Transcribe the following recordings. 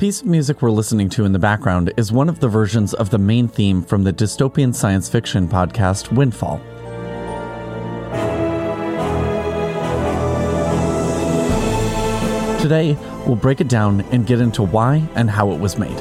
Piece of music we're listening to in the background is one of the versions of the main theme from the dystopian science fiction podcast Windfall. Today, we'll break it down and get into why and how it was made.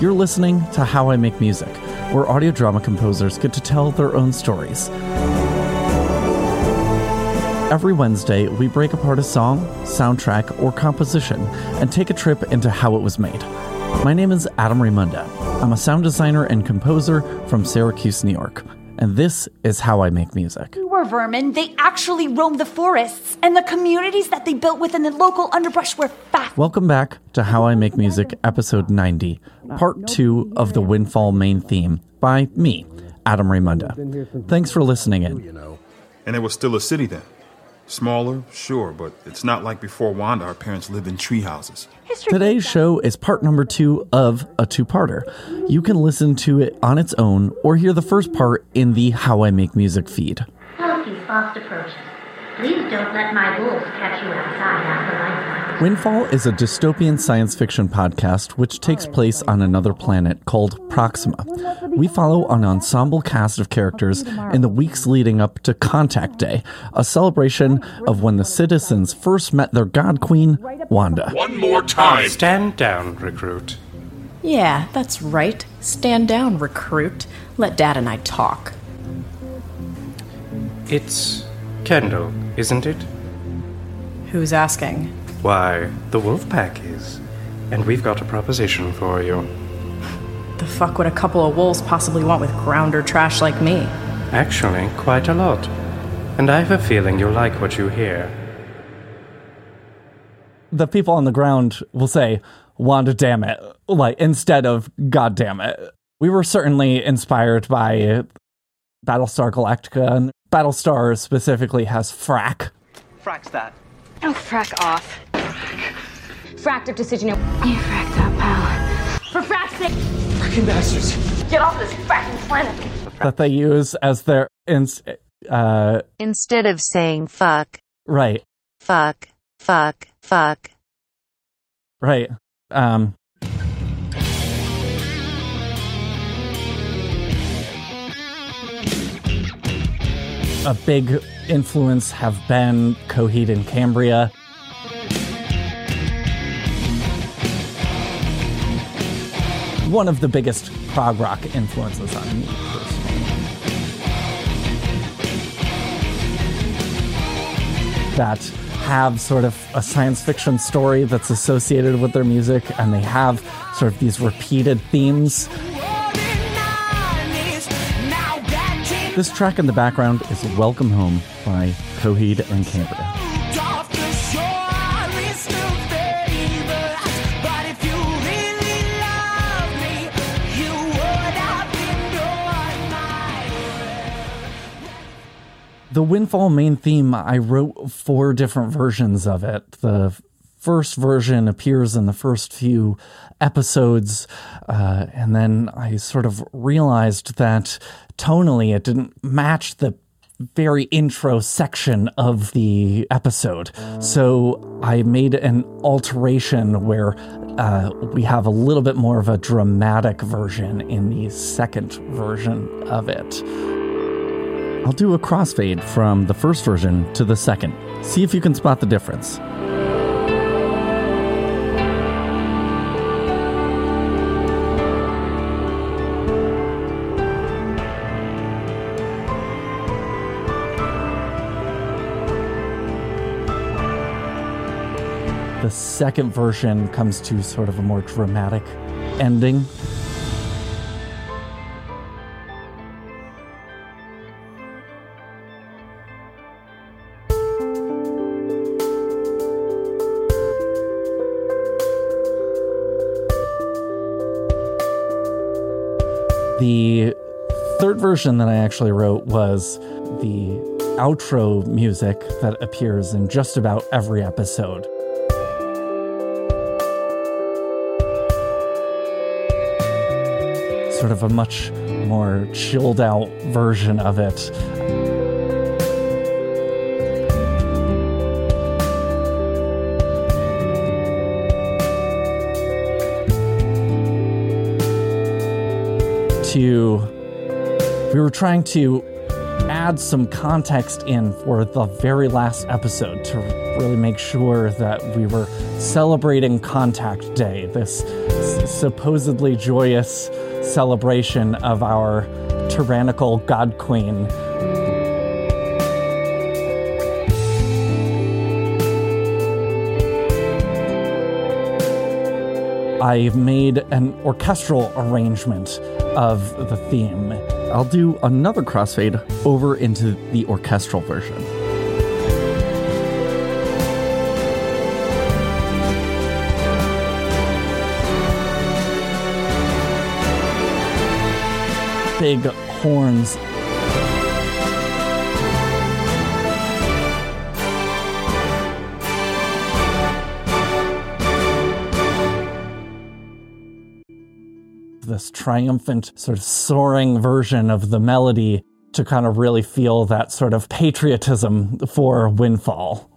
You're listening to How I Make Music, where audio drama composers get to tell their own stories. Every Wednesday, we break apart a song, soundtrack, or composition and take a trip into how it was made. My name is Adam Raimunda. I'm a sound designer and composer from Syracuse, New York. And this is how I make music. Who were vermin? They actually roamed the forests, and the communities that they built within the local underbrush were fat. Welcome back to How I Make Music, episode 90, part two of the Windfall main theme by me, Adam Raimunda. Thanks for listening in. And it was still a city then. Smaller, sure, but it's not like before Wanda, our parents lived in tree houses. Today's show is part number two of a two parter. You can listen to it on its own or hear the first part in the How I Make Music feed. He's fast approaching. Please don't let my wolves catch you outside after lifeline. Windfall is a dystopian science fiction podcast which takes place on another planet called Proxima. We follow an ensemble cast of characters in the weeks leading up to Contact Day, a celebration of when the citizens first met their god queen, Wanda. One more time. Stand down, recruit. Yeah, that's right. Stand down, recruit. Let Dad and I talk. It's Kendall, isn't it? Who's asking? Why, the wolf pack is. And we've got a proposition for you. The fuck would a couple of wolves possibly want with grounder trash like me? Actually, quite a lot. And I have a feeling you'll like what you hear. The people on the ground will say, Wanda damn it, like instead of God damn it. We were certainly inspired by Battlestar Galactica, and Battlestar specifically has frack. Frack's that. Oh, frack off. Fracked up decision. You fracked up, pal. For frack's sake. Fucking bastards. Get off this fracking planet. that they use as their ins uh Instead of saying fuck, right fuck, fuck, fuck. right um a big influence have been Coheed and Cambria. One of the biggest prog rock influences on me that have sort of a science fiction story that's associated with their music, and they have sort of these repeated themes. This track in the background is Welcome Home by Coheed and Cambria. The Windfall main theme, I wrote four different versions of it. The first version appears in the first few episodes, uh, and then I sort of realized that tonally it didn't match the very intro section of the episode. So I made an alteration where uh, we have a little bit more of a dramatic version in the second version of it. I'll do a crossfade from the first version to the second. See if you can spot the difference. The second version comes to sort of a more dramatic ending. The third version that I actually wrote was the outro music that appears in just about every episode. sort of a much more chilled out version of it. To, we were trying to add some context in for the very last episode to really make sure that we were celebrating Contact Day, this supposedly joyous celebration of our tyrannical God Queen. I've made an orchestral arrangement of the theme. I'll do another crossfade over into the orchestral version. Big horns this triumphant, sort of soaring version of the melody to kind of really feel that sort of patriotism for Windfall.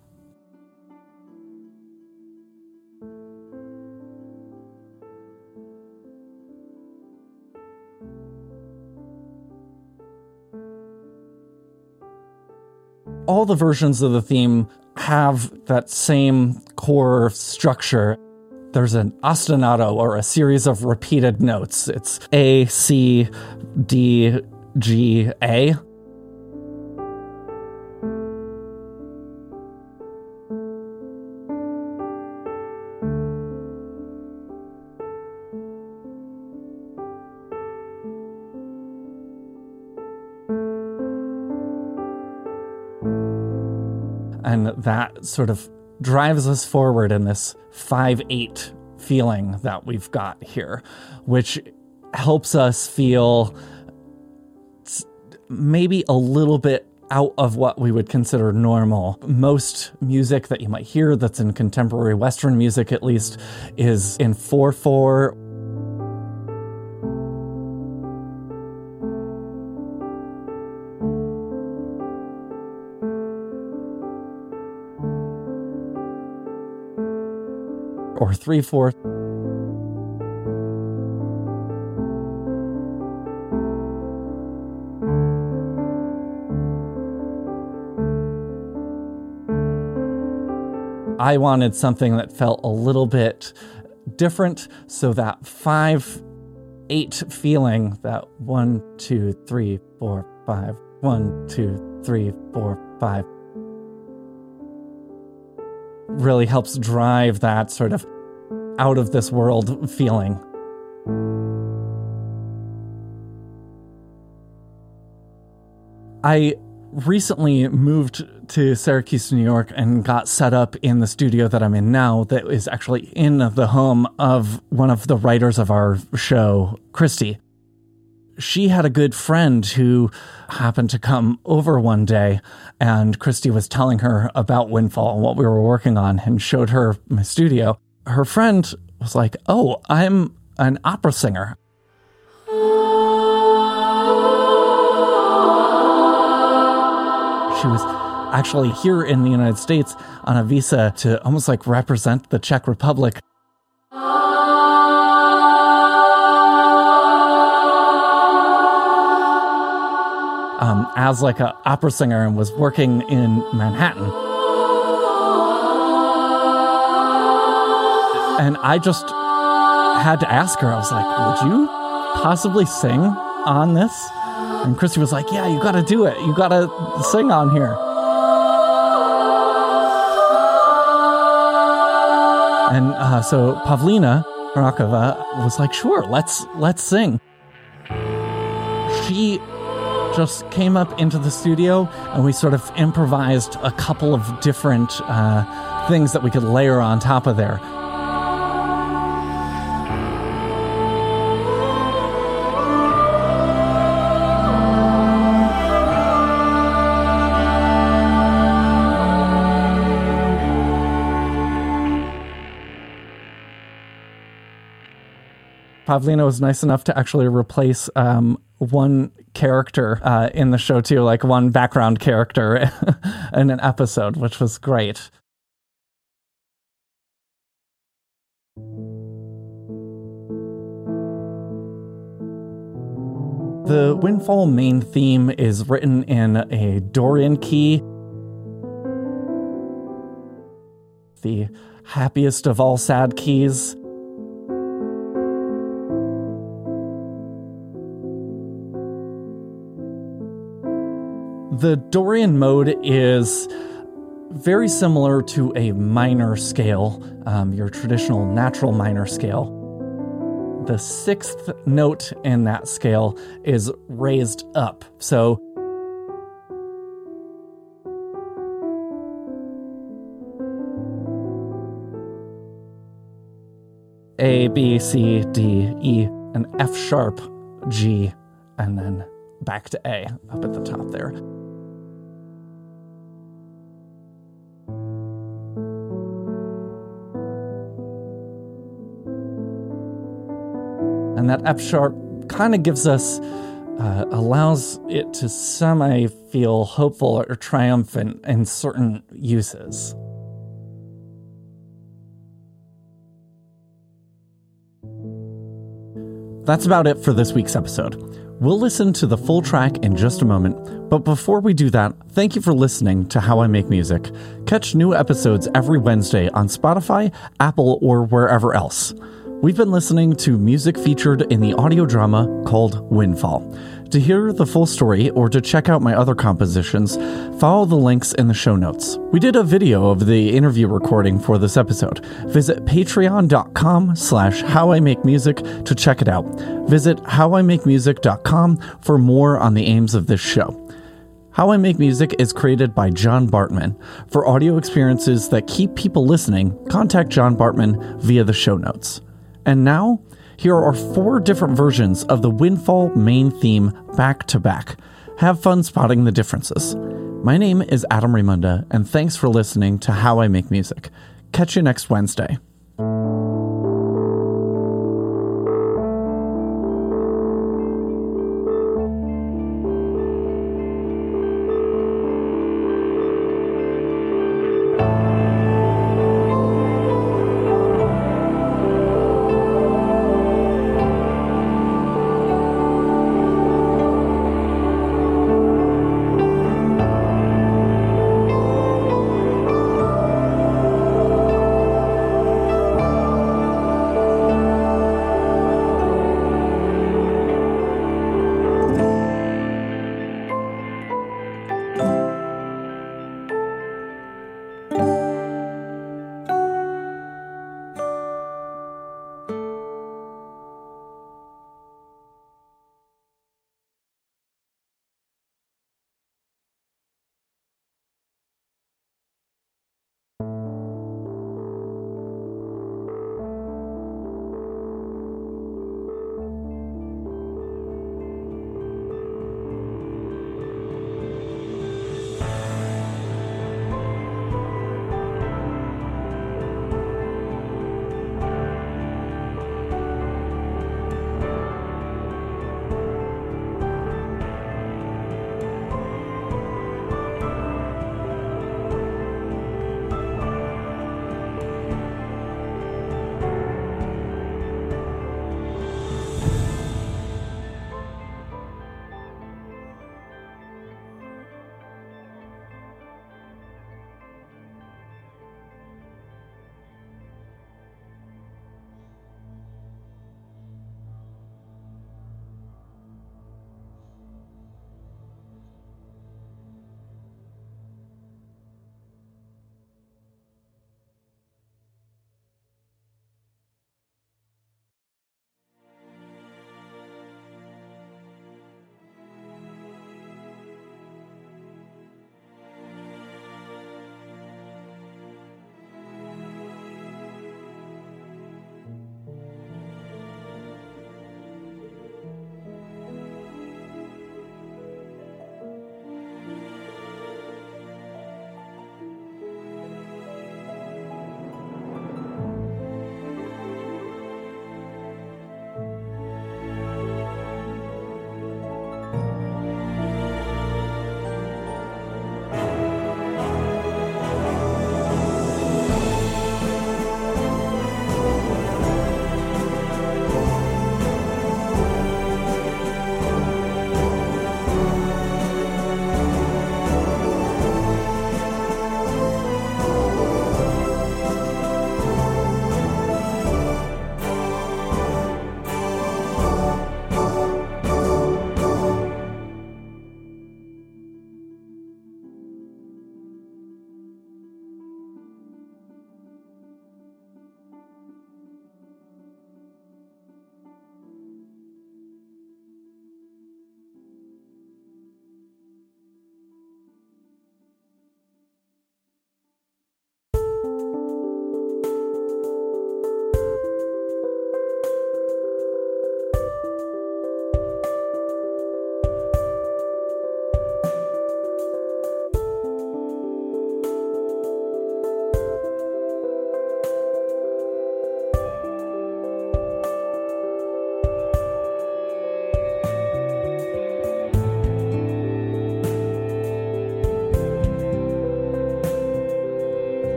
All the versions of the theme have that same core structure there's an ostinato or a series of repeated notes. It's A, C, D, G, A. that sort of drives us forward in this 5 8 feeling that we've got here, which helps us feel maybe a little bit out of what we would consider normal. Most music that you might hear that's in contemporary Western music, at least, is in 4 4 or three fourths. I wanted something that felt a little bit different, so that five, eight feeling, that one, two, three, four, five, one, two, three, four, five, really helps drive that sort of out of this world feeling. I recently moved to Syracuse, New York, and got set up in the studio that I'm in now, that is actually in the home of one of the writers of our show, Christy. She had a good friend who happened to come over one day, and Christy was telling her about Windfall and what we were working on and showed her my studio. Her friend was like, Oh, I'm an opera singer. She was actually here in the United States on a visa to almost like represent the Czech Republic. As like an opera singer and was working in Manhattan. And I just had to ask her, I was like, would you possibly sing on this? And Christy was like, yeah, you gotta do it. You gotta sing on here. And uh, so Pavlina Rakova was like, sure, let's let's sing. She just came up into the studio and we sort of improvised a couple of different uh, things that we could layer on top of there. Pavlina was nice enough to actually replace um, one character uh, in the show too, like one background character in an episode, which was great. The Windfall main theme is written in a Dorian key. The happiest of all sad keys. The Dorian mode is very similar to a minor scale, um, your traditional natural minor scale. The sixth note in that scale is raised up. So A, B, C, D, E, and F sharp, G, and then back to A up at the top there. And that F sharp kind of gives us, uh, allows it to semi feel hopeful or triumphant in certain uses. That's about it for this week's episode. We'll listen to the full track in just a moment, but before we do that, thank you for listening to How I Make Music. Catch new episodes every Wednesday on Spotify, Apple, or wherever else. We've been listening to music featured in the audio drama called Windfall. To hear the full story or to check out my other compositions, follow the links in the show notes. We did a video of the interview recording for this episode. Visit patreon.com slash how I make music to check it out. Visit howimakemusic.com for more on the aims of this show. How I Make Music is created by John Bartman. For audio experiences that keep people listening, contact John Bartman via the show notes. And now, here are four different versions of the Windfall main theme back to back. Have fun spotting the differences. My name is Adam Raimunda, and thanks for listening to How I Make Music. Catch you next Wednesday.